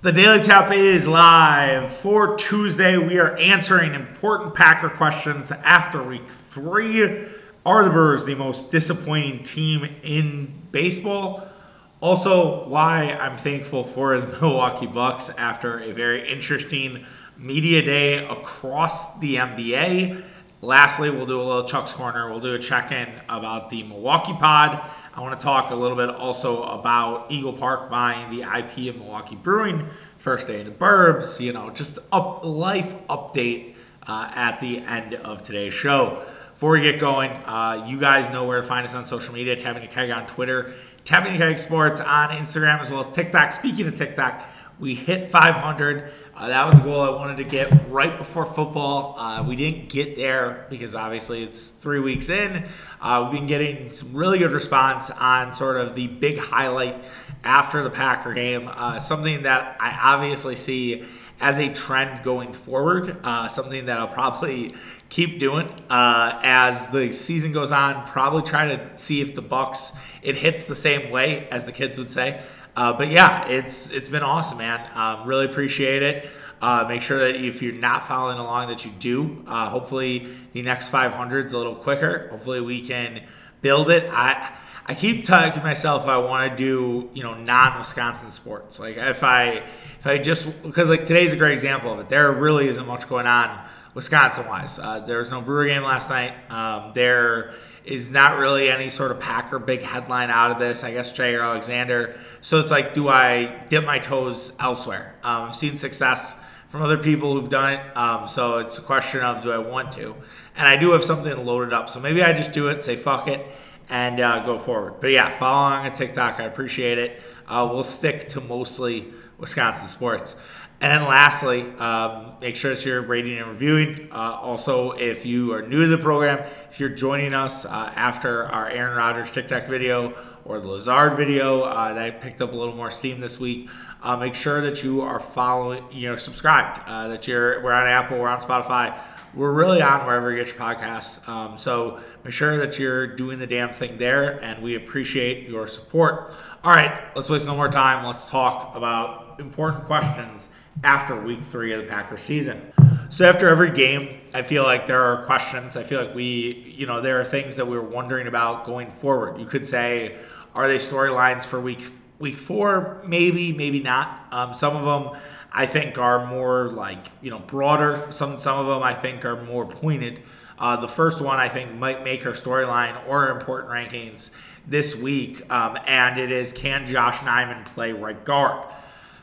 The Daily Tap is live for Tuesday. We are answering important Packer questions after week three. Are the Brewers the most disappointing team in baseball? Also, why I'm thankful for the Milwaukee Bucks after a very interesting media day across the NBA. Lastly, we'll do a little Chuck's Corner. We'll do a check in about the Milwaukee pod. I want to talk a little bit also about Eagle Park buying the IP of Milwaukee Brewing, first day in the Burbs, you know, just up life update uh, at the end of today's show. Before we get going, uh, you guys know where to find us on social media. Tapping the Keg on Twitter, Tapping the Keg Sports on Instagram, as well as TikTok. Speaking of TikTok, we hit 500. Uh, that was a goal I wanted to get right before football. Uh, we didn't get there because obviously it's three weeks in. Uh, we've been getting some really good response on sort of the big highlight after the Packer game. Uh, something that I obviously see as a trend going forward. Uh, something that I'll probably keep doing uh, as the season goes on. Probably try to see if the Bucks it hits the same way as the kids would say. Uh, but yeah, it's it's been awesome, man. Um, really appreciate it. Uh, make sure that if you're not following along, that you do. Uh, hopefully, the next 500 is a little quicker. Hopefully, we can build it. I I keep telling myself I want to do you know non-Wisconsin sports. Like if I if I just because like today's a great example of it. There really isn't much going on Wisconsin wise. Uh, there was no Brewer game last night. Um, there is not really any sort of Packer big headline out of this. I guess Jaire Alexander. So it's like, do I dip my toes elsewhere? Um, I've seen success from other people who've done it. Um, so it's a question of do I want to? And I do have something loaded up. So maybe I just do it, say fuck it, and uh, go forward. But yeah, follow along on TikTok. I appreciate it. Uh, we'll stick to mostly Wisconsin sports. And then lastly, um, make sure that you're rating and reviewing. Uh, also, if you are new to the program, if you're joining us uh, after our Aaron Rodgers TikTok video or the Lazard video uh, that picked up a little more steam this week, uh, make sure that you are following, you know, subscribed. Uh, that you're we're on Apple, we're on Spotify, we're really on wherever you get your podcasts. Um, so make sure that you're doing the damn thing there, and we appreciate your support. All right, let's waste no more time. Let's talk about important questions after week three of the Packers season. So after every game, I feel like there are questions. I feel like we, you know, there are things that we are wondering about going forward. You could say, are they storylines for week week four? Maybe, maybe not. Um, some of them I think are more like you know broader. Some some of them I think are more pointed. Uh, the first one I think might make our storyline or important rankings this week, um, and it is can Josh Nijman play right guard?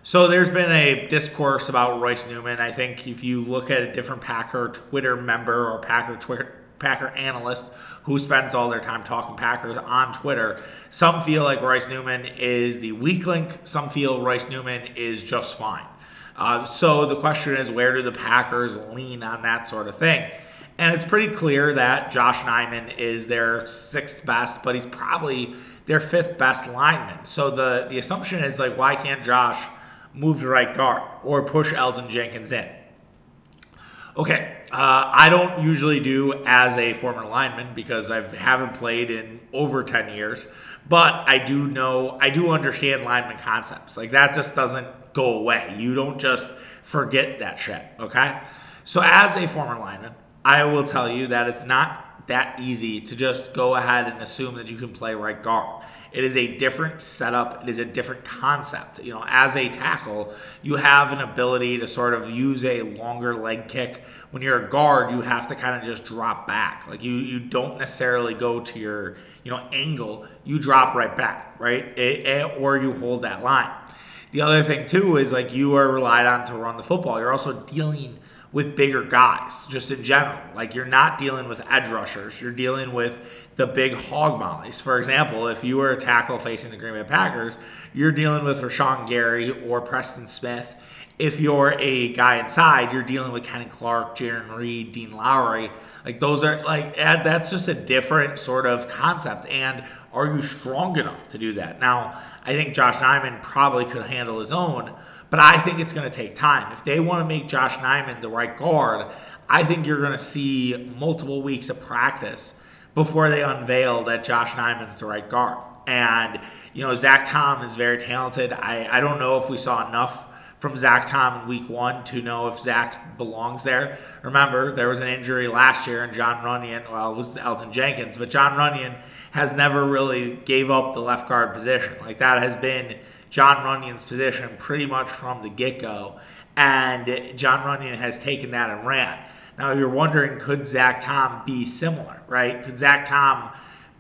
So there's been a discourse about Royce Newman. I think if you look at a different Packer Twitter member or Packer Twitter Packer analyst who spends all their time talking Packers on Twitter. Some feel like Royce Newman is the weak link. Some feel Royce Newman is just fine. Uh, so the question is, where do the Packers lean on that sort of thing? And it's pretty clear that Josh Nijman is their sixth best, but he's probably their fifth best lineman. So the, the assumption is like, why can't Josh move to right guard or push Elgton Jenkins in. Okay, uh, I don't usually do as a former lineman because I haven't played in over 10 years, but I do know, I do understand lineman concepts. Like that just doesn't go away. You don't just forget that shit, okay? So, as a former lineman, I will tell you that it's not that easy to just go ahead and assume that you can play right guard. It is a different setup. It is a different concept. You know, as a tackle, you have an ability to sort of use a longer leg kick. When you're a guard, you have to kind of just drop back. Like you, you don't necessarily go to your, you know, angle. You drop right back, right? It, it, or you hold that line. The other thing too is like you are relied on to run the football. You're also dealing with bigger guys, just in general. Like you're not dealing with edge rushers, you're dealing with the big hog mollies. For example, if you were a tackle facing the Green Bay Packers, you're dealing with Rashan Gary or Preston Smith. If you're a guy inside, you're dealing with Kenny Clark, Jarran Reed, Dean Lowry. Like those are like that's just a different sort of concept. And are you strong enough to do that? Now, I think Josh Nijman probably could handle his own, but I think it's going to take time. If they want to make Josh Nijman the right guard, I think you're going to see multiple weeks of practice before they unveil that Josh Nijman's the right guard. And, you know, Zach Tom is very talented. I, I don't know if we saw enough from Zach Tom in week one to know if Zach belongs there. Remember, there was an injury last year, and Jon Runyan, well, it was Elgton Jenkins, but Jon Runyan has never really gave up the left guard position. Like that has been Jon Runyan's position pretty much from the get go, and Jon Runyan has taken that and ran. Now you're wondering, could Zach Tom be similar, right? Could Zach Tom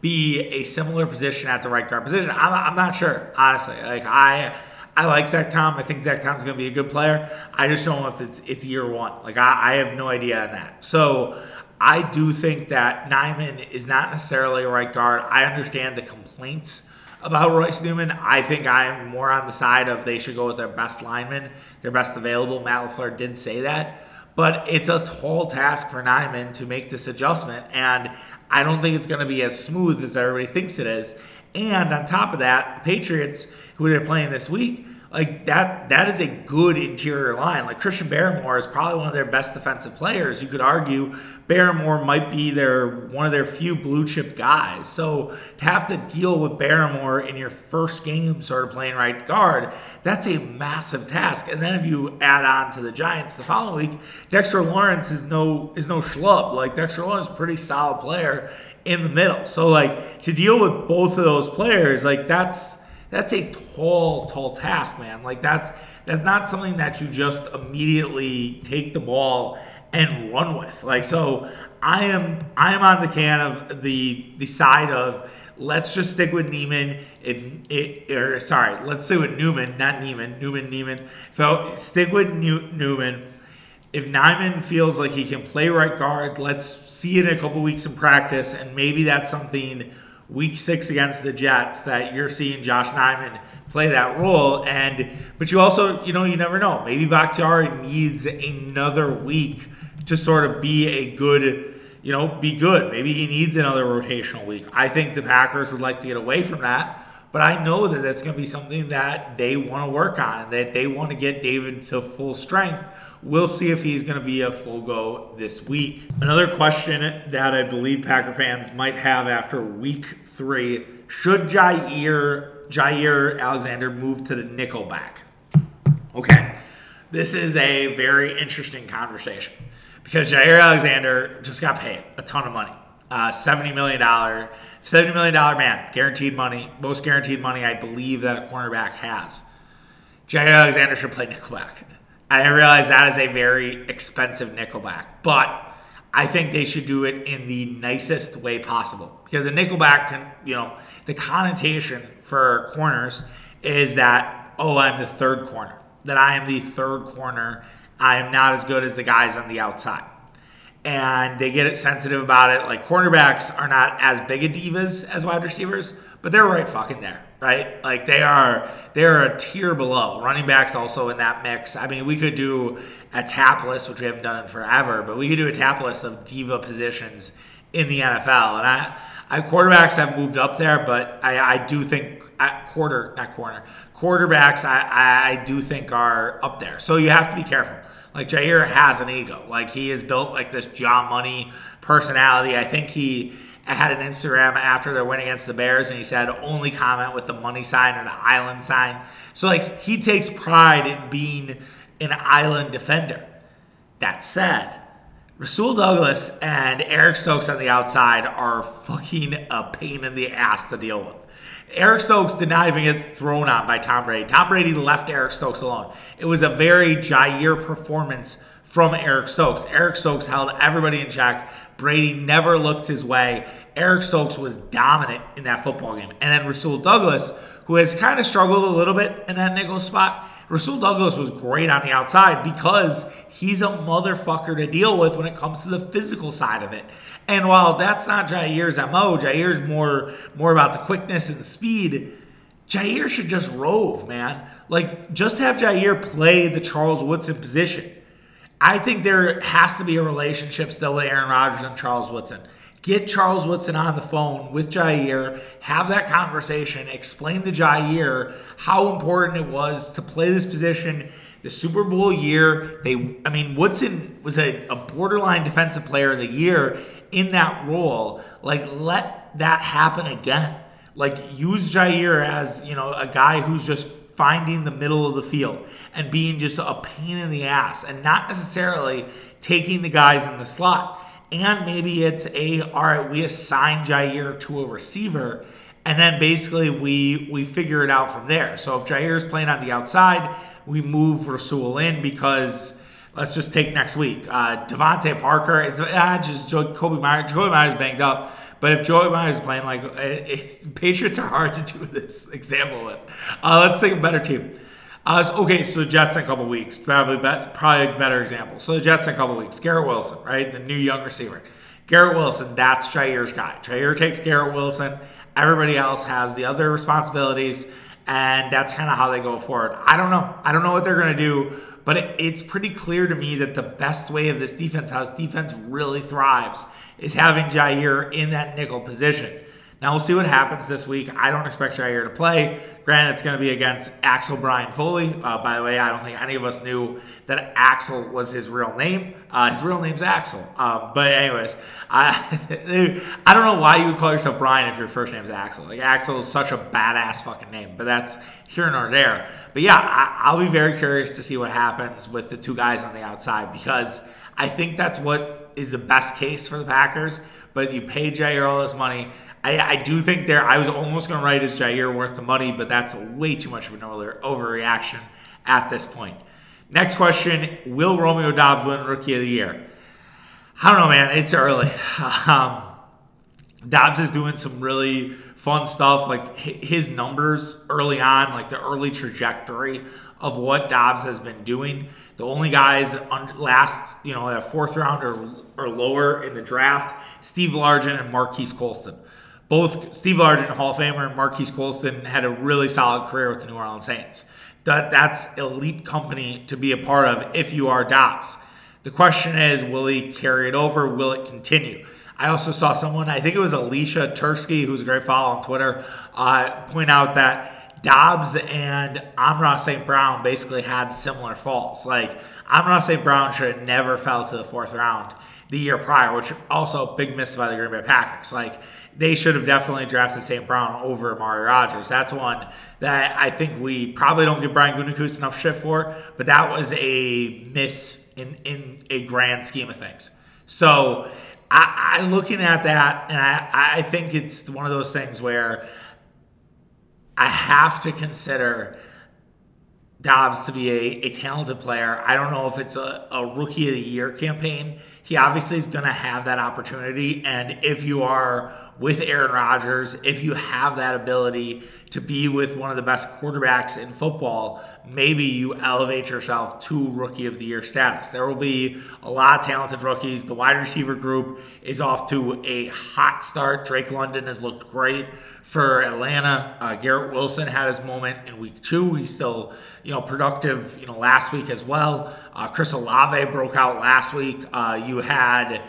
be a similar position at the right guard position? I'm, I'm not sure, honestly. Like I I like Zach Tom. I think Zach Tom's going to be a good player. I just don't know if it's it's year one. Like I, I have no idea on that. So I do think that Nijman is not necessarily a right guard. I understand the complaints about Royce Newman. I think I'm more on the side of they should go with their best lineman, their best available. Matt LaFleur did say that. But it's a tall task for Nijman to make this adjustment. And I don't think it's going to be as smooth as everybody thinks it is. And on top of that, Patriots, who they're playing this week, like that that is a good interior line. Like Christian Barmore is probably one of their best defensive players. You could argue Barmore might be their one of their few blue chip guys. So to have to deal with Barmore in your first game sort of playing right guard, that's a massive task. And then if you add on to the Giants the following week, Dexter Lawrence is no is no schlub. Like Dexter Lawrence is pretty solid player in the middle. So like to deal with both of those players, like that's that's a tall, tall task, man. Like that's that's not something that you just immediately take the ball and run with. Like so, I am I am on the can of the the side of let's just stick with Nijman. If it or sorry, let's say with Newman, not Nijman, Newman, Nijman. So stick with New, Newman. If Nijman feels like he can play right guard, let's see it in a couple weeks in practice, and maybe that's something week six against the Jets that you're seeing Josh Nijman play that role. And but you also, you know, you never know. Maybe Bakhtiari needs another week to sort of be a good, you know, be good. Maybe he needs another rotational week. I think the Packers would like to get away from that. But I know that that's going to be something that they want to work on and that they want to get David to full strength We'll see if he's going to be a full go this week. Another question that I believe Packer fans might have after week three should Jair, Jaire Alexander move to the nickel back? Okay, this is a very interesting conversation because Jaire Alexander just got paid a ton of money. Uh, $70 million, $70 million man, guaranteed money, most guaranteed money I believe that a cornerback has. Jaire Alexander should play nickelback. I realize that is a very expensive nickelback, but I think they should do it in the nicest way possible because a nickelback can, you know, the connotation for corners is that oh, I'm the third corner, that I am the third corner. I am not as good as the guys on the outside. And they get it sensitive about it. Like cornerbacks are not as big a divas as wide receivers, but they're right fucking there right? Like they are they're a tier below. Running backs also in that mix. I mean, we could do a tap list, which we haven't done in forever, but we could do a tap list of diva positions in the NFL. And I, I quarterbacks have moved up there, but I, I do think at quarter, not corner, quarterbacks I, I do think are up there. So you have to be careful. Like Jaire has an ego. Like he is built like this John Money personality. I think he had an Instagram after their win against the Bears, and he said only comment with the money sign or the island sign. So like he takes pride in being an island defender. That said, Rasul Douglas and Eric Stokes on the outside are fucking a pain in the ass to deal with. Eric Stokes did not even get thrown on by Tom Brady. Tom Brady left Eric Stokes alone. It was a very Jaire performance from Eric Stokes. Eric Stokes held everybody in check. Brady never looked his way. Eric Stokes was dominant in that football game. And then Rasul Douglas, who has kind of struggled a little bit in that nickel spot, Rasul Douglas was great on the outside because he's a motherfucker to deal with when it comes to the physical side of it. And while that's not Jaire's MO, Jaire's more more about the quickness and the speed. Jaire should just rove, man. Like, just have Jaire play the Charles Woodson position. I think there has to be a relationship still with Aaron Rodgers and Charles Woodson. Get Charles Woodson on the phone with Jaire, have that conversation, explain to Jaire how important it was to play this position. The Super Bowl year, they I mean Woodson was a, a borderline defensive player of the year in that role. Like let that happen again. Like use Jaire as, you know, a guy who's just finding the middle of the field and being just a pain in the ass and not necessarily taking the guys in the slot. And maybe it's a all right, we assign Jaire to a receiver and then basically we we figure it out from there. So if Jaire is playing on the outside, we move Rasul in because let's just take next week. Uh, DeVante Parker is uh, Jakobi Meyers. Kobe Myers banged up, but if Joey Myers is playing, like it, it, Patriots are hard to do this example with. Uh, let's take a better team. Uh, okay, so the Jets in a couple weeks, probably be, probably a better example. So the Jets in a couple weeks, Garrett Wilson, right, the new young receiver. Garrett Wilson, that's Jaire's guy. Jaire takes Garrett Wilson. Everybody else has the other responsibilities, and that's kind of how they go forward. I don't know. I don't know what they're going to do, but it, it's pretty clear to me that the best way of this defense, how this defense really thrives, is having Jaire in that nickel position. Now we'll see what happens this week. I don't expect Jaire to play. Granted, it's going to be against Axel Brian Hoyer. Uh, by the way, I don't think any of us knew that Axel was his real name. Uh, his real name's Axel. Uh, but anyways, I I don't know why you would call yourself Brian if your first name's Axel. Like Axel is such a badass fucking name. But that's here nor there. But yeah, I, I'll be very curious to see what happens with the two guys on the outside because I think that's what is the best case for the Packers. But you pay Jaire all this money. I, I do think there. I was almost going to write as Jaire worth the money, but that's way too much of an overreaction at this point. Next question: Will Romeo Doubs win Rookie of the Year? I don't know, man. It's early. Um, Doubs is doing some really fun stuff, like his numbers early on, like the early trajectory of what Doubs has been doing. The only guys on last, you know, a fourth round or, or lower in the draft, Steve Largent and Marques Colston both Steve Largent, Hall of Famer, Marques Colston had a really solid career with the New Orleans Saints. That that's elite company to be a part of if you are Doubs. The question is, will he carry it over? Will it continue? I also saw someone, I think it was Alicia Tursky, who's a great follow on Twitter, uh, point out that Doubs and Amon-Ra St. Brown basically had similar falls. Like Amon-Ra St. Brown should have never fell to the fourth round the year prior, which also big miss by the Green Bay Packers. Like they should have definitely drafted St. Brown over Amari Rodgers. That's one that I think we probably don't give Brian Gutekunst enough shit for, but that was a miss in, in a grand scheme of things. So I, I looking at that, and I, I think it's one of those things where I have to consider Doubs to be a, a talented player. I don't know if it's a, a rookie of the year campaign. He obviously is going to have that opportunity. And if you are with Aaron Rodgers, if you have that ability to be with one of the best quarterbacks in football, maybe you elevate yourself to rookie of the year status. There will be a lot of talented rookies. The wide receiver group is off to a hot start. Drake London has looked great for Atlanta. Uh, Garrett Wilson had his moment in week two. He's still, you know, productive, you know, last week as well. Uh, Chris Olave broke out last week. Uh, you had,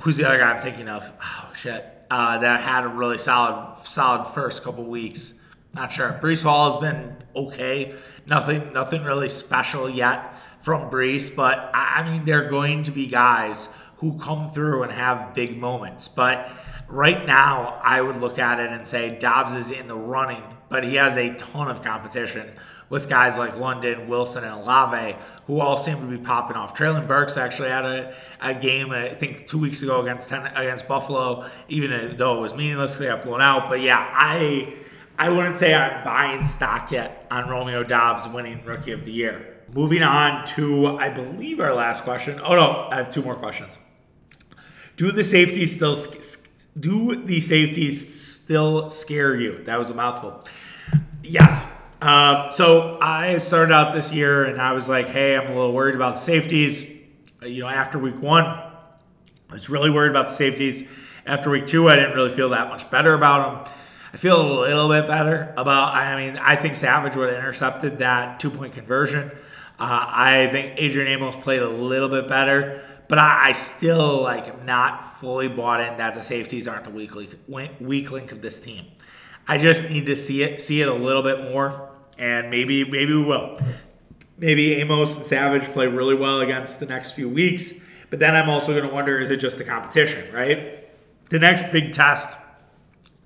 who's the other guy I'm thinking of? Oh, shit uh, that had a really solid solid first couple weeks. Not sure. Breece Hall has been okay. Nothing nothing really special yet from Breece, but I mean they're going to be guys who come through and have big moments. But right now, I would look at it and say Doubs is in the running, but he has a ton of competition with guys like London, Wilson, and Olave, who all seem to be popping off. Treylon Burks actually had a, a game, I think, two weeks ago against ten, against Buffalo, even though it was meaningless, they got blown out. But yeah, I I wouldn't say I'm buying stock yet on Romeo Doubs winning Rookie of the Year. Moving on to, I believe, our last question. Oh no, I have two more questions. Do the safeties still do the safeties still scare you? That was a mouthful. Yes, uh, so I started out this year and I was like, hey, I'm a little worried about the safeties. Uh, you know, after week one, I was really worried about the safeties. After week two, I didn't really feel that much better about them. I feel a little bit better about. I mean, I think Savage would have intercepted that two point conversion. Uh, I think Adrian Amos played a little bit better, but I, I, still like am not fully bought in that the safeties aren't the weak link, weak link of this team. I just need to see it, see it a little bit more and maybe maybe we will. Maybe Amos and Savage play really well against the next few weeks, but then I'm also going to wonder: is it just the competition, right? The next big test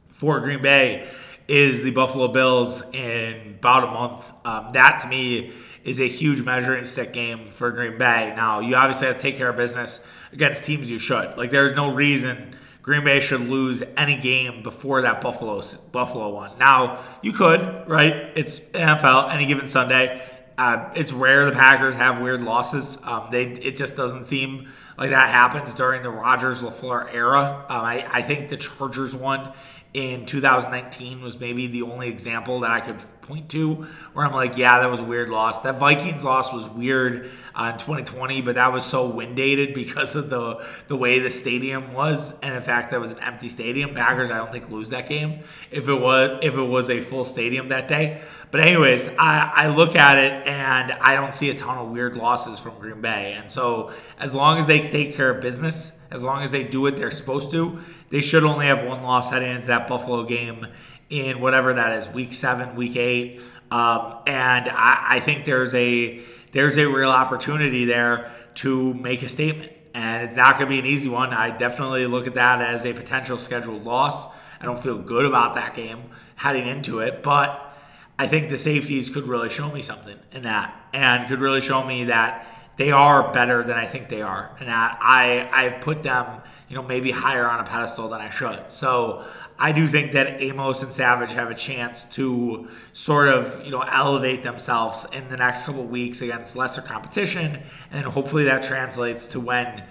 for Green Bay is the Buffalo Bills in about a month. Um, that to me is a huge measuring stick game for Green Bay. Now, you obviously have to take care of business against teams you should. Like, there's no reason Green Bay should lose any game before that Buffalo Buffalo one. Now, you could, right? It's NFL, any given Sunday. Uh, it's rare the Packers have weird losses. Um, they it just doesn't seem like that happens during the Rodgers LaFleur era. Um, I, I think the Chargers one in 2019 was maybe the only example that I could point to where I'm like, yeah, that was a weird loss. That Vikings loss was weird uh, in 2020, but that was so wind dated because of the the way the stadium was, and in fact, that was an empty stadium. Packers, I don't think lose that game if it was if it was a full stadium that day. But anyways, I, I look at it and I don't see a ton of weird losses from Green Bay, and so as long as they take care of business, as long as they do what they're supposed to, they should only have one loss heading into that Buffalo game in whatever that is, week seven, week eight. Um, and I, I think there's a there's a real opportunity there to make a statement. And it's not going to be an easy one. I definitely look at that as a potential scheduled loss. I don't feel good about that game heading into it, but I think the safeties could really show me something in that and could really show me that they are better than I think they are, and that I I've put them, you know, maybe higher on a pedestal than I should. So I do think that Amos and Savage have a chance to sort of, you know, elevate themselves in the next couple weeks against lesser competition, and hopefully that translates to when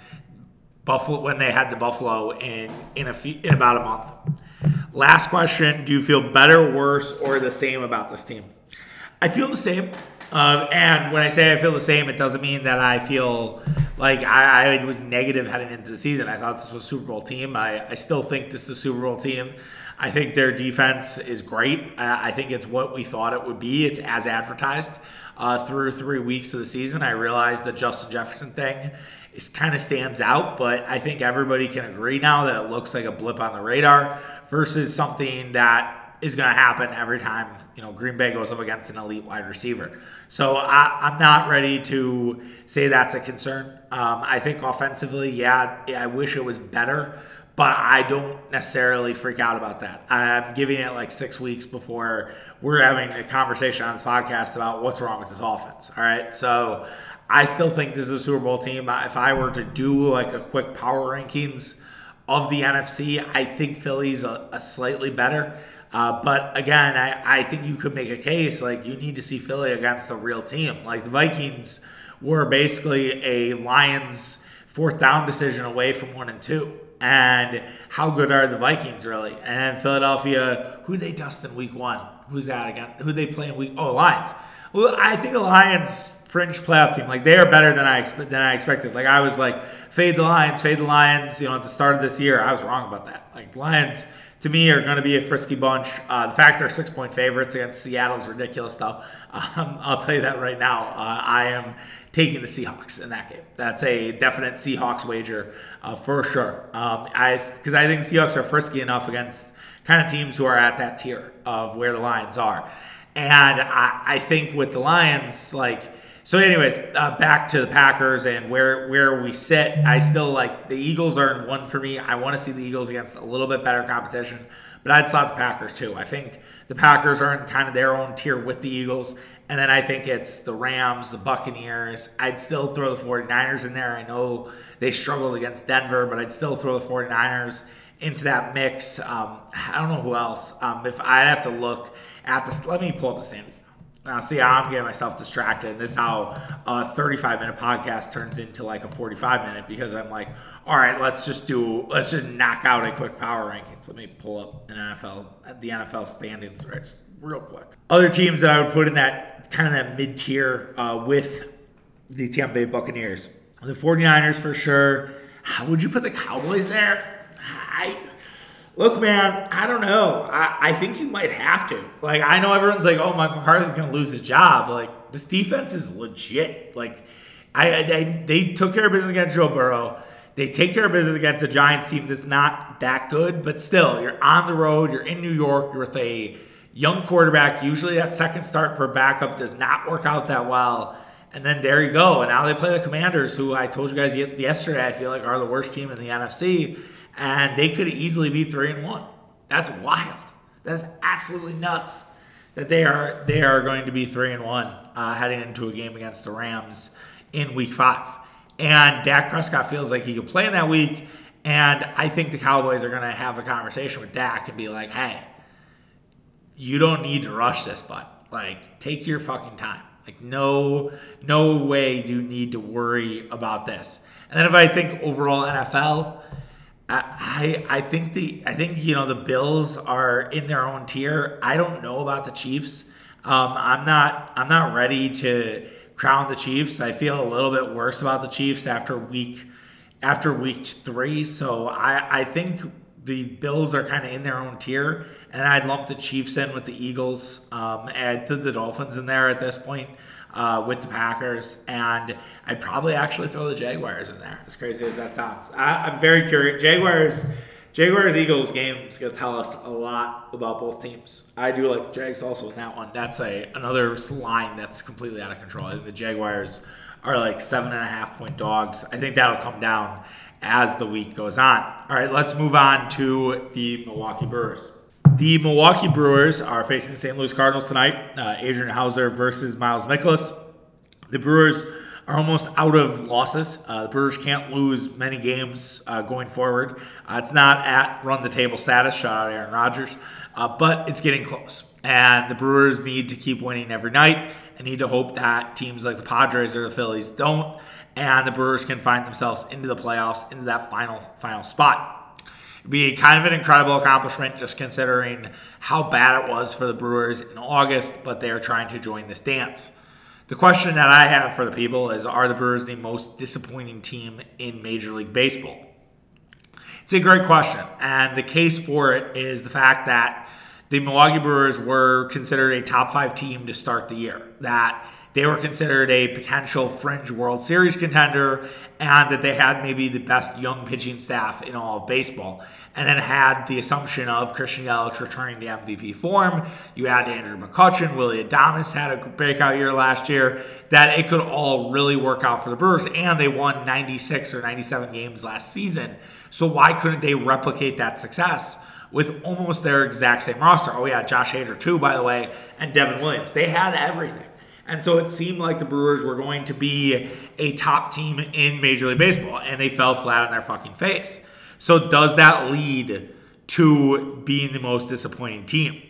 Buffalo when they had the Buffalo in in a few, in about a month. Last question: Do you feel better, worse, or the same about this team? I feel the same. Um, and when I say I feel the same, it doesn't mean that I feel like I, I, was negative heading into the season. I thought this was a Super Bowl team. I, I still think this is a Super Bowl team. I think their defense is great. I think it's what we thought it would be. It's as advertised uh, through three weeks of the season. I realized the Justin Jefferson thing is kind of stands out, but I think everybody can agree now that it looks like a blip on the radar versus something that is going to happen every time you know Green Bay goes up against an elite wide receiver. So I, am not ready to say that's a concern. Um, I think offensively, yeah, I wish it was better, but I don't necessarily freak out about that. I'm giving it like six weeks before we're having a conversation on this podcast about what's wrong with this offense. All right, so I still think this is a Super Bowl team. If I were to do like a quick power rankings of the NFC, I think Philly's a, a slightly better. Uh, but again, I, I think you could make a case like you need to see Philly against a real team. Like the Vikings were basically a Lions fourth down decision away from one and two. And how good are the Vikings really? And Philadelphia, who they dust in week one? Who's that again? Who they play in week? Oh, Lions. Well, I think the Lions fringe playoff team. Like they are better than I expe- than I expected. Like I was like fade the Lions, fade the Lions. You know, at the start of this year, I was wrong about that. Like Lions to me are going to be a frisky bunch. Uh, the fact they're six point favorites against Seattle is ridiculous stuff. Um, I'll tell you that right now. Uh, I am taking the Seahawks in that game. That's a definite Seahawks wager uh, for sure. Um, I because I think Seahawks are frisky enough against kind of teams who are at that tier of where the Lions are, and I, I think with the Lions like so, anyways, uh, back to the Packers and where where we sit. I still like the Eagles are in one for me. I want to see the Eagles against a little bit better competition, but I'd slot the Packers too. I think the Packers are in kind of their own tier with the Eagles, and then I think it's the Rams, the Buccaneers. I'd still throw the 49ers in there. I know they struggled against Denver, but I'd still throw the 49ers into that mix. Um, I don't know who else. Um, if I have to look at this, let me pull up the standings. Now, see, I'm getting myself distracted. And this is how a 35 minute podcast turns into like a 45 minute because I'm like, all right, let's just do, let's just knock out a quick power rankings. Let me pull up an NFL, the NFL standings right, real quick. Other teams that I would put in that kind of that mid tier uh, with the Tampa Bay Buccaneers, the 49ers for sure. How would you put the Cowboys there? I Look, man, I don't know. I, I think you might have to. Like, I know everyone's like, oh, Mike McCarthy's going to lose his job. Like, this defense is legit. Like, I, I, they took care of business against Joe Burrow. They take care of business against a Giants team that's not that good, but still, you're on the road. You're in New York. You're with a young quarterback. Usually, that second start for a backup does not work out that well. And then there you go. And now they play the Commanders, who I told you guys yesterday, I feel like are the worst team in the NFC and they could easily be three and one. That's wild. That's absolutely nuts that they are they are going to be three and one uh, heading into a game against the Rams in Week Five. And Dak Prescott feels like he could play in that week. And I think the Cowboys are going to have a conversation with Dak and be like, "Hey, you don't need to rush this, but like take your fucking time. Like no no way do you need to worry about this." And then if I think overall NFL, I I think the I think you know the Bills are in their own tier. I don't know about the Chiefs. Um, I'm not I'm not ready to crown the Chiefs. I feel a little bit worse about the Chiefs after week after week three. So I I think the Bills are kind of in their own tier, and I'd lump the Chiefs in with the Eagles, um, add to the Dolphins in there at this point uh, with the Packers, and I'd probably actually throw the Jaguars in there. As crazy as that sounds, I, am very curious. Jaguars, Jaguars Eagles game is going to tell us a lot about both teams. I do like Jags also in that one. That's a another line that's completely out of control. I think the Jaguars are like seven and a half point dogs. I think that'll come down as the week goes on. All right, let's move on to the Milwaukee Brewers. The Milwaukee Brewers are facing the St. Louis Cardinals tonight. Uh, Adrian Houser versus Miles Mikolas. The Brewers are almost out of losses. Uh, the Brewers can't lose many games uh, going forward. Uh, it's not at run the table status. Shout out Aaron Rodgers, uh, but it's getting close. And the Brewers need to keep winning every night and need to hope that teams like the Padres or the Phillies don't, and the Brewers can find themselves into the playoffs, into that final final spot be kind of an incredible accomplishment just considering how bad it was for the Brewers in August, but they're trying to join this dance. The question that I have for the people is Are the Brewers the most disappointing team in Major League Baseball? It's a great question. And the case for it is the fact that the Milwaukee Brewers were considered a top five team to start the year. That they were considered a potential fringe World Series contender, and that they had maybe the best young pitching staff in all of baseball. And then had the assumption of Christian Yelich returning to MVP form. You had Andrew McCutchen, Willy Adames had a breakout year last year. That it could all really work out for the Brewers, and they won 96 or 97 games last season. So why couldn't they replicate that success? With almost their exact same roster. Oh, yeah, Josh Hader, too, by the way, and Devin Williams. They had everything. And so it seemed like the Brewers were going to be a top team in Major League Baseball, and they fell flat on their fucking face. So does that lead to being the most disappointing team?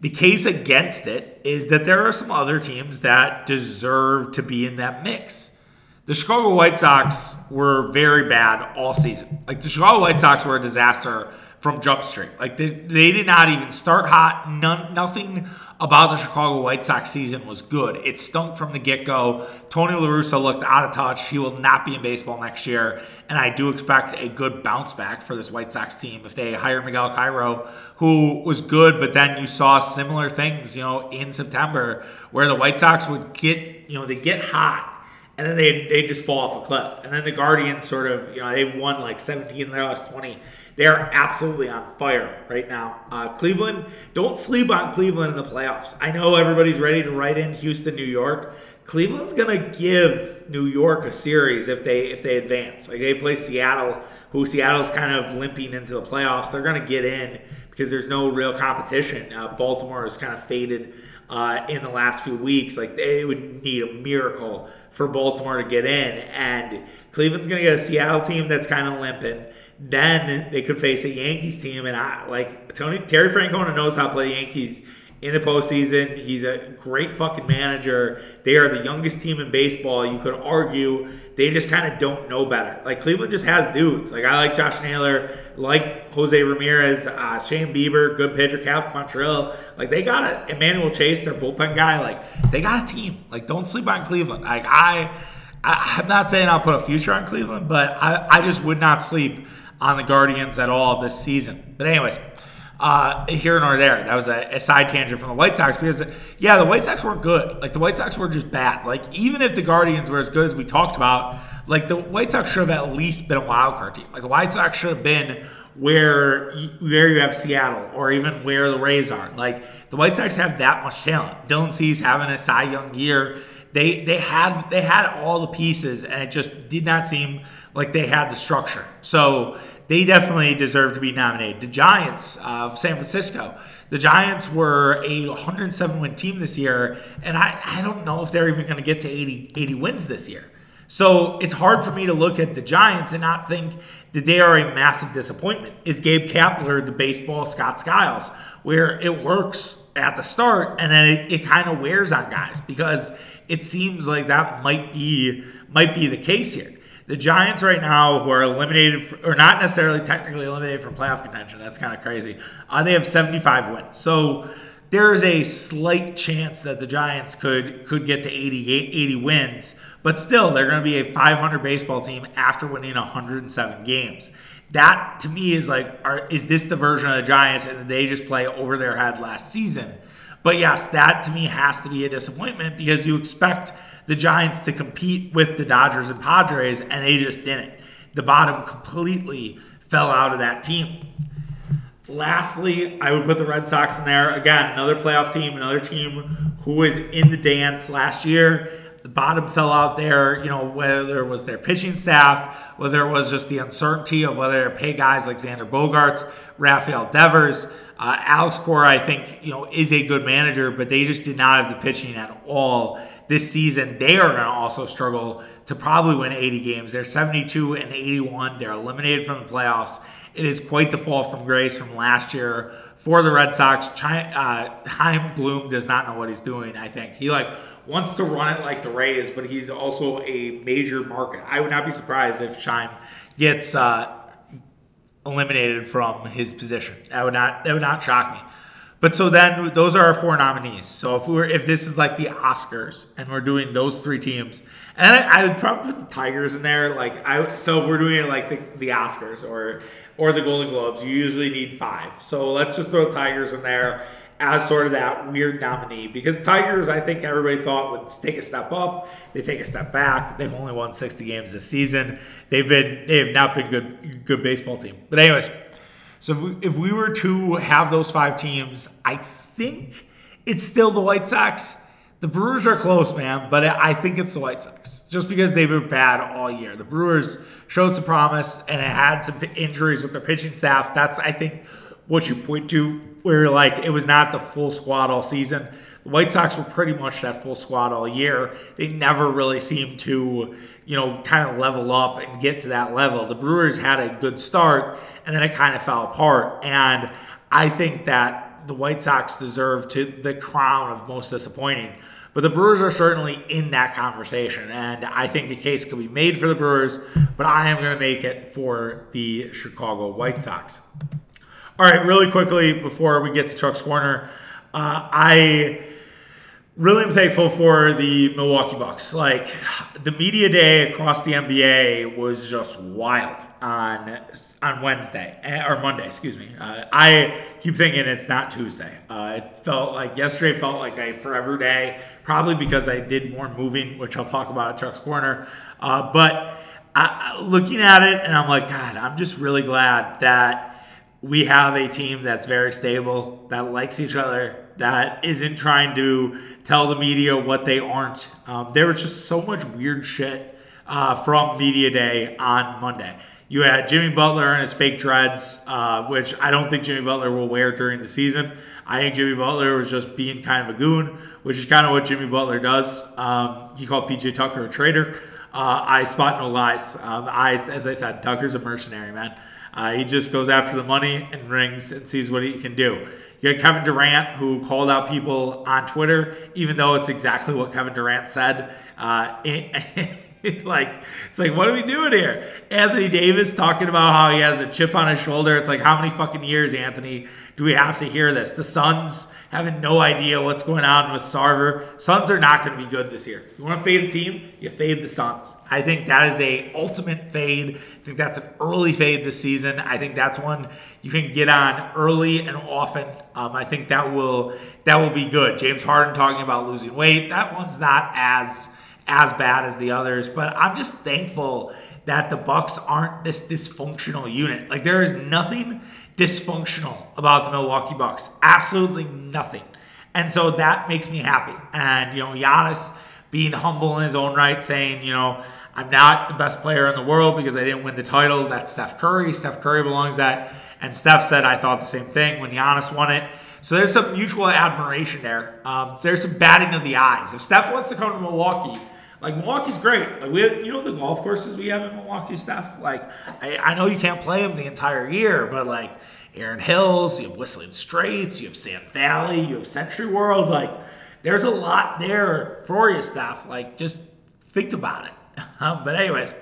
The case against it is that there are some other teams that deserve to be in that mix. The Chicago White Sox were very bad all season. Like the Chicago White Sox were a disaster from Jump Street. Like they, they did not even start hot. None, nothing about the Chicago White Sox season was good. It stunk from the get go. Tony LaRussa looked out of touch. He will not be in baseball next year. And I do expect a good bounce back for this White Sox team if they hire Miguel Cairo, who was good, but then you saw similar things, you know, in September where the White Sox would get, you know, they get hot and then they they just fall off a cliff. And then the Guardians sort of, you know, they've won like 17 in their last 20. They are absolutely on fire right now. Uh, Cleveland, don't sleep on Cleveland in the playoffs. I know everybody's ready to write in Houston, New York. Cleveland's gonna give New York a series if they if they advance. Like they play Seattle, who Seattle's kind of limping into the playoffs. They're gonna get in because there's no real competition. Uh, Baltimore is kind of faded uh, in the last few weeks. Like they would need a miracle for Baltimore to get in, and Cleveland's gonna get a Seattle team that's kind of limping. Then they could face a Yankees team, and I like Tony Terry Francona knows how to play Yankees in the postseason. He's a great fucking manager. They are the youngest team in baseball. You could argue they just kind of don't know better. Like Cleveland just has dudes. Like I like Josh Naylor, like Jose Ramirez, uh, Shane Bieber, good pitcher, Cal Quantrill. Like they got a Emmanuel Clase, their bullpen guy. Like they got a team. Like don't sleep on Cleveland. Like I. I I'm not saying I'll put a future on Cleveland, but I, I just would not sleep on the Guardians at all this season. But anyways, uh, here nor there. That was a, a, side tangent from the White Sox because, yeah, the White Sox weren't good. Like the White Sox were just bad. Like even if the Guardians were as good as we talked about, like the White Sox should have at least been a wild card team. Like the White Sox should have been where you, where you have Seattle or even where the Rays are. Like the White Sox have that much talent. Dylan Cease having a Cy Young year They they had they had all the pieces, and it just did not seem like they had the structure. So they definitely deserve to be nominated. The Giants of San Francisco. The Giants were a 107 win team this year, and I, I don't know if they're even going to get to 80, 80 wins this year. So it's hard for me to look at the Giants and not think that they are a massive disappointment. Is Gabe Kapler the baseball Scott Skiles, where it works at the start and then it, it kind of wears on guys because it seems like that might be might be the case here. The Giants right now, who are eliminated for, or not necessarily technically eliminated from playoff contention, that's kind of crazy. Uh, they have 75 wins, so there's a slight chance that the Giants could could get to 80, 80 wins, but still they're going to be a 500 baseball team after winning 107 games. That to me is like, are, is this the version of the Giants and they just play over their head last season? But yes, that to me has to be a disappointment because you expect the Giants to compete with the Dodgers and Padres, and they just didn't. The bottom completely fell out of that team. Lastly, I would put the Red Sox in there. Again, another playoff team, another team who was in the dance last year. The bottom fell out there, you know, whether it was their pitching staff, whether it was just the uncertainty of whether to pay guys like Xander Bogaerts, Rafael Devers. Uh, Alex Cora, I think, you know, is a good manager, but they just did not have the pitching at all this season. They are going to also struggle to probably win 80 games. They're 72 and 81. They're eliminated from the playoffs. It is quite the fall from grace from last year for the Red Sox. Uh, Chaim Bloom does not know what he's doing. I think he like wants to run it like the Rays, but he's also a major market. I would not be surprised if Chaim gets uh, eliminated from his position. That would not that would not shock me. But so then those are our four nominees. So if we are if this is like the Oscars and we're doing those three teams, and I, I would probably put the Tigers in there. Like I so if we're doing it like the, the Oscars or or the Golden Globes, you usually need five. So let's just throw Tigers in there as sort of that weird nominee because Tigers, I think everybody thought would take a step up. They take a step back. They've only won 60 games this season. They've been they have not been good good baseball team. But anyways, so if we, if we were to have those five teams, I think it's still the White Sox. The Brewers are close, man, but I think it's the White Sox just because they've been bad all year. The Brewers showed some promise and it had some injuries with their pitching staff. That's, I think, what you point to where like it was not the full squad all season. The White Sox were pretty much that full squad all year. They never really seemed to, you know, kind of level up and get to that level. The Brewers had a good start and then it kind of fell apart. And I think that the White Sox deserve to the crown of most disappointing. But the Brewers are certainly in that conversation, and I think a case could be made for the Brewers, but I am going to make it for the Chicago White Sox. All right, really quickly before we get to Chuck's Corner, uh, I really am thankful for the Milwaukee Bucks. Like the media day across the NBA was just wild on on Wednesday eh, or Monday, excuse me. Uh, I keep thinking it's not Tuesday. Uh, it felt like yesterday felt like a forever day, probably because I did more moving, which I'll talk about at Chuck's Corner. Uh, but I, looking at it, and I'm like, God, I'm just really glad that we have a team that's very stable, that likes each other, that isn't trying to tell the media what they aren't. Um, there was just so much weird shit uh, from Media Day on Monday. You had Jimmy Butler and his fake dreads, uh, which I don't think Jimmy Butler will wear during the season. I think Jimmy Butler was just being kind of a goon, which is kind of what Jimmy Butler does. Um, he called PJ Tucker a traitor. Uh, I spot no lies. Um, I, as I said, Tucker's a mercenary, man. Uh, he just goes after the money and rings and sees what he can do. You had Kevin Durant, who called out people on Twitter, even though it's exactly what Kevin Durant said. Uh, like, it's like, what are we doing here? Anthony Davis talking about how he has a chip on his shoulder. It's like, how many fucking years, Anthony, do we have to hear this? The Suns having no idea what's going on with Sarver. Suns are not going to be good this year. You want to fade a team? You fade the Suns. I think that is a ultimate fade. I think that's an early fade this season. I think that's one you can get on early and often. Um, I think that will that will be good. James Harden talking about losing weight. That one's not as as bad as the others, but I'm just thankful that the Bucks aren't this dysfunctional unit. Like there is nothing dysfunctional about the Milwaukee Bucks. Absolutely nothing. And so that makes me happy. And, you know, Giannis being humble in his own right, saying, you know, I'm not the best player in the world because I didn't win the title. That's Steph Curry. Steph Curry belongs that. And Steph said, I thought the same thing when Giannis won it. So there's some mutual admiration there. Um, so there's some batting of the eyes. If Steph wants to come to Milwaukee, like Milwaukee's great. Like we, you know, the golf courses we have in Milwaukee, stuff. Like I, I know you can't play them the entire year, but like Erin Hills, you have Whistling Straits, you have Sand Valley, you have SentryWorld. Like there's a lot there for you, stuff. Like just think about it. but anyways,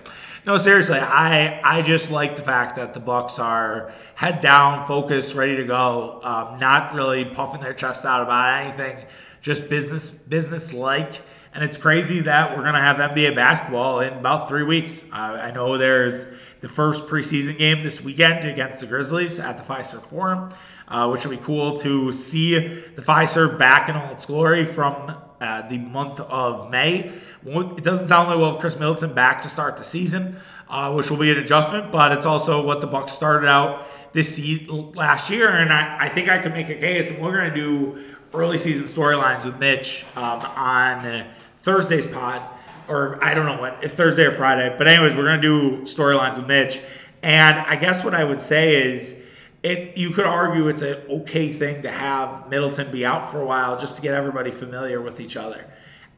no, seriously, I I just like the fact that the Bucks are head down, focused, ready to go, um, not really puffing their chest out about anything, just business business like. And it's crazy that we're gonna have NBA basketball in about three weeks. Uh, I know there's the first preseason game this weekend against the Grizzlies at the Fiserv Forum, uh, which will be cool to see the Fiserv back in all its glory from uh, the month of May. It doesn't sound like we'll have Khris Middleton back to start the season, uh, which will be an adjustment, but it's also what the Bucks started out this season last year, and I, I think I can make a case, and we're going to do early season storylines with Mitch um, on Thursday's pod, or I don't know what if Thursday or Friday, but anyways, we're going to do storylines with Mitch, and I guess what I would say is. It, you could argue it's an okay thing to have Middleton be out for a while just to get everybody familiar with each other.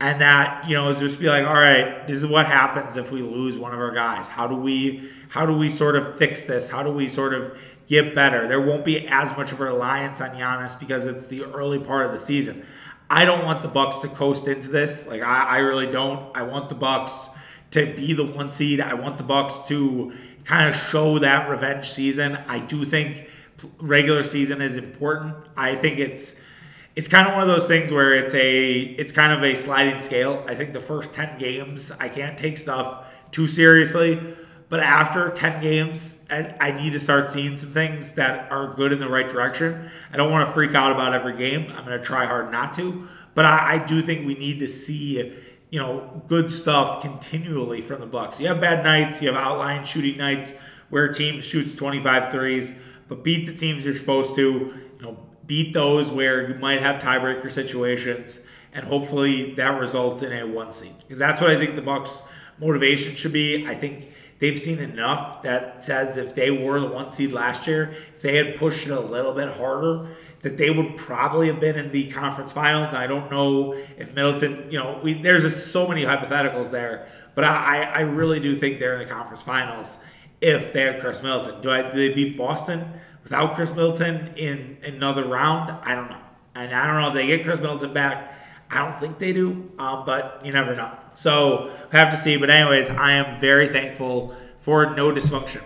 And that you know is just be like all right this is what happens if we lose one of our guys. How do we how do we sort of fix this? How do we sort of get better? There won't be as much of a reliance on Giannis because it's the early part of the season I don't want the Bucks to coast into this. Like I, I really don't. I want the Bucks to be the one seed. I want the Bucks to kind of show that revenge season. I do think regular season is important. I think it's it's kind of one of those things where it's a it's kind of a sliding scale. I think the first 10 games I can't take stuff too seriously, but after 10 games I, I need to start seeing some things that are good in the right direction. I don't want to freak out about every game. I'm going to try hard not to, but I, I do think we need to see you know good stuff continually from the Bucks. You have bad nights, you have outline shooting nights where a team shoots 25 threes, but beat the teams you're supposed to. You know, beat those where you might have tiebreaker situations, and hopefully that results in a one seed. Because that's what I think the Bucks' motivation should be. I think they've seen enough that says if they were the one seed last year, if they had pushed it a little bit harder, that they would probably have been in the conference finals. And I don't know if Middleton, you know, we, there's just so many hypotheticals there, but I, I really do think they're in the conference finals if they had Khris Middleton. Do I do they beat Boston? without Khris Middleton in another round, I don't know. And I don't know if they get Khris Middleton back. I don't think they do, um, but you never know. So have to see. But anyways, I am very thankful for no dysfunction.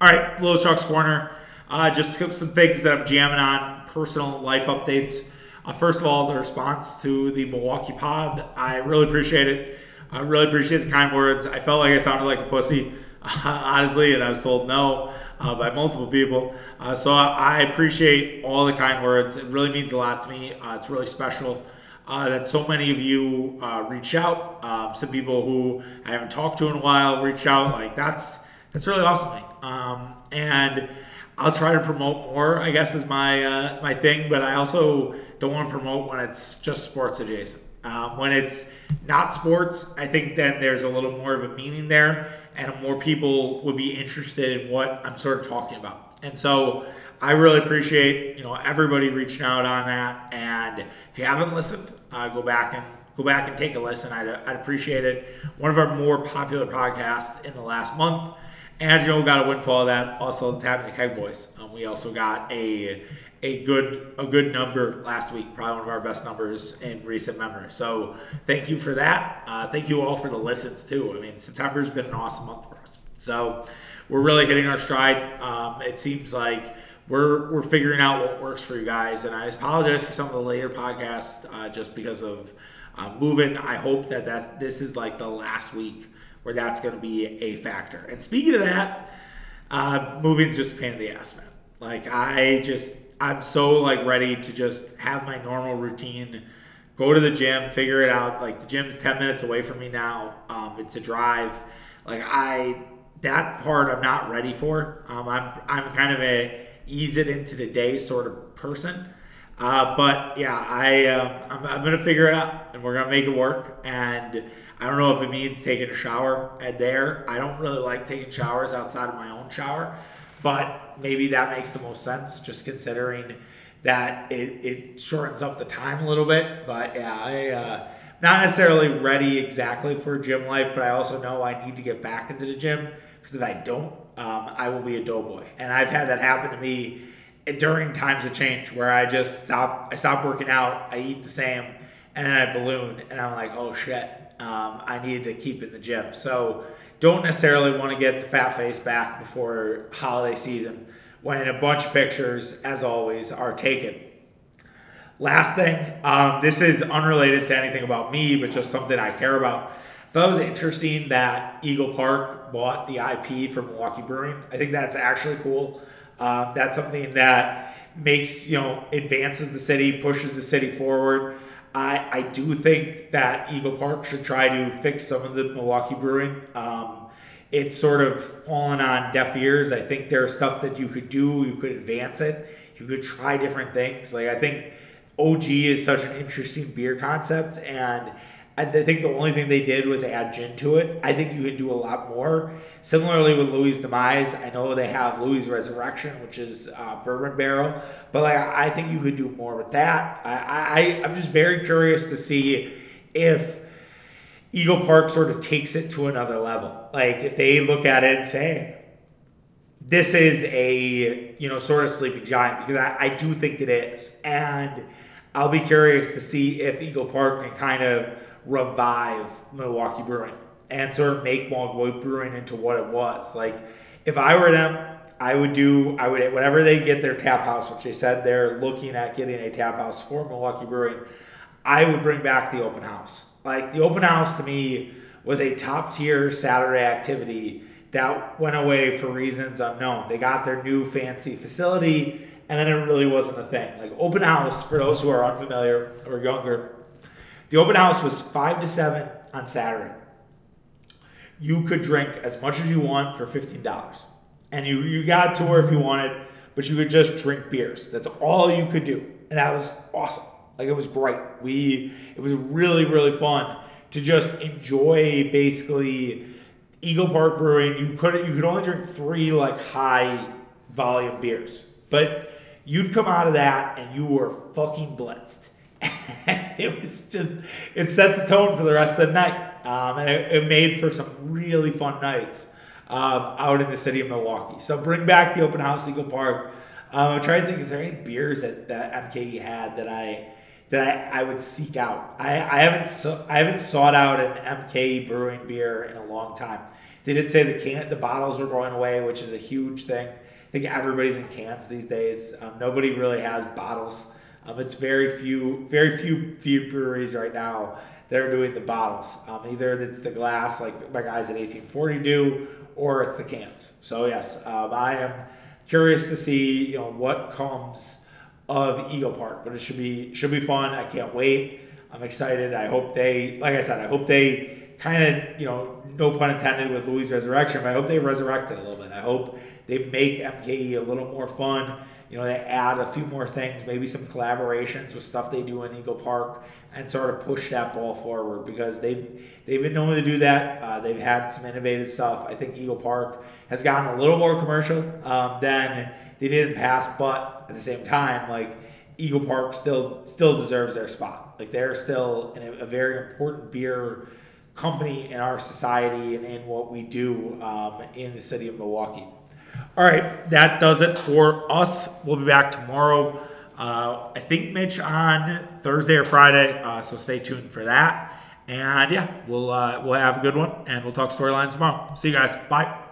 All right, Little Chuck's Corner. Uh, just some things that I'm jamming on, personal life updates. Uh, first of all, the response to the Milwaukee pod. I really appreciate it. I really appreciate the kind words. I felt like I sounded like a pussy, honestly, and I was told no uh, by multiple people. Uh, so I appreciate all the kind words. It really means a lot to me. Uh, it's really special. Uh, that so many of you uh, reach out. Um, some people who I haven't talked to in a while reach out. Like that's that's really awesome. Um, and I'll try to promote more. I guess is my uh, my thing. But I also don't want to promote when it's just sports adjacent. Um, when it's not sports, I think then there's a little more of a meaning there and more people would be interested in what I'm sort of talking about. And so I really appreciate you know everybody reaching out on that. And if you haven't listened, uh, go back and go back and take a listen. I'd, I'd appreciate it. One of our more popular podcasts in the last month. And you know, got a windfall of that. Also, the Tapping the Keg Boys. Um, we also got a a good a good number last week, probably one of our best numbers in recent memory. So thank you for that. Uh, thank you all for the listens too. I mean, September's been an awesome month for us. So we're really hitting our stride. Um, it seems like we're we're figuring out what works for you guys. And I apologize for some of the later podcasts uh, just because of uh, moving. I hope that that's this is like the last week where that's going to be a factor. And speaking of that, uh, moving's just a pain in the ass, man. Like I just I'm so like ready to just have my normal routine, go to the gym, figure it out. Like the gym's ten minutes away from me now. Um, it's a drive. Like I that part I'm not ready for. Um, I'm I'm kind of a ease it into the day sort of person. Uh, but yeah, I um, I'm, I'm gonna figure it out, and we're gonna make it work. And I don't know if it means taking a shower at there. I don't really like taking showers outside of my own shower, but maybe that makes the most sense, just considering that it, it shortens up the time a little bit. But yeah, I. Uh, not necessarily ready exactly for gym life, but I also know I need to get back into the gym because if I don't, um, I will be a doughboy. And I've had that happen to me during times of change where I just stop, I stop working out, I eat the same, and then I balloon, and I'm like, oh shit, um, I need to keep in the gym. So don't necessarily want to get the fat face back before holiday season when a bunch of pictures, as always, are taken Last thing, um, this is unrelated to anything about me, but just something I care about. Thought it was interesting that Eagle Park bought the IP for Milwaukee Brewing. I think that's actually cool. Um, that's something that makes you know advances the city, pushes the city forward. I, I do think that Eagle Park should try to fix some of the Milwaukee Brewing. Um, it's sort of fallen on deaf ears. I think there's stuff that you could do. You could advance it. You could try different things. Like I think OG is such an interesting beer concept, and I think the only thing they did was add gin to it. I think you can do a lot more. Similarly with Louie's Demise, I know they have Louie's Resurrection, which is uh, bourbon barrel, but like I think you could do more with that. I, I I'm just very curious to see if Eagle Park sort of takes it to another level. Like if they look at it and say, this is a you know sort of sleeping giant because I, I do think it is and I'll be curious to see if Eagle Park can kind of revive Milwaukee Brewing and sort of make Milwaukee Brewing into what it was. Like, if I were them, I would do, I would, whenever they get their tap house, which they said they're looking at getting a tap house for Milwaukee Brewing, I would bring back the open house. Like, the open house to me was a top tier Saturday activity that went away for reasons unknown. They got their new fancy facility and then it really wasn't a thing. Like open house, for those who are unfamiliar or younger, the open house was five to seven on Saturday. You could drink as much as you want for fifteen dollars, and you you got a tour if you wanted, but you could just drink beers. That's all you could do, and that was awesome. Like it was great. We it was really really fun to just enjoy basically Eagle Park Brewing. You could you could only drink three like high volume beers, but you'd come out of that and you were fucking blitzed. it was just, it set the tone for the rest of the night. Um, and it, it, made for some really fun nights um, out in the city of Milwaukee. So bring back the open house, Eagle Park. Um, I'm trying to think, is there any beers that, that MKE had that I that I, I would seek out? I, I haven't so, I haven't sought out an MKE brewing beer in a long time. They did say the can the bottles were going away, which is a huge thing. I think everybody's in cans these days. Um, nobody really has bottles. Um, it's very few, very few, few breweries right now that are doing the bottles. Um, either it's the glass, like my guys at 1840 do, or it's the cans. So yes, um, I am curious to see you know what comes of Eagle Park, but it should be should be fun. I can't wait. I'm excited. I hope they, like I said, I hope they kind of you know no pun intended with Louie's Resurrection, but I hope they resurrect it a little bit. I hope they make MKE a little more fun. You know, they add a few more things, maybe some collaborations with stuff they do in Eagle Park, and sort of push that ball forward because they've they've been known to do that. Uh, they've had some innovative stuff. I think Eagle Park has gotten a little more commercial um, than they did in the past, but at the same time, like Eagle Park still still deserves their spot. Like they're still a very important beer company in our society and in what we do um, in the city of Milwaukee. All right, that does it for us. We'll be back tomorrow. Uh, I think Mitch on Thursday or Friday, uh, so stay tuned for that. And yeah, we'll uh, we'll have a good one, and we'll talk storylines tomorrow. See you guys. Bye.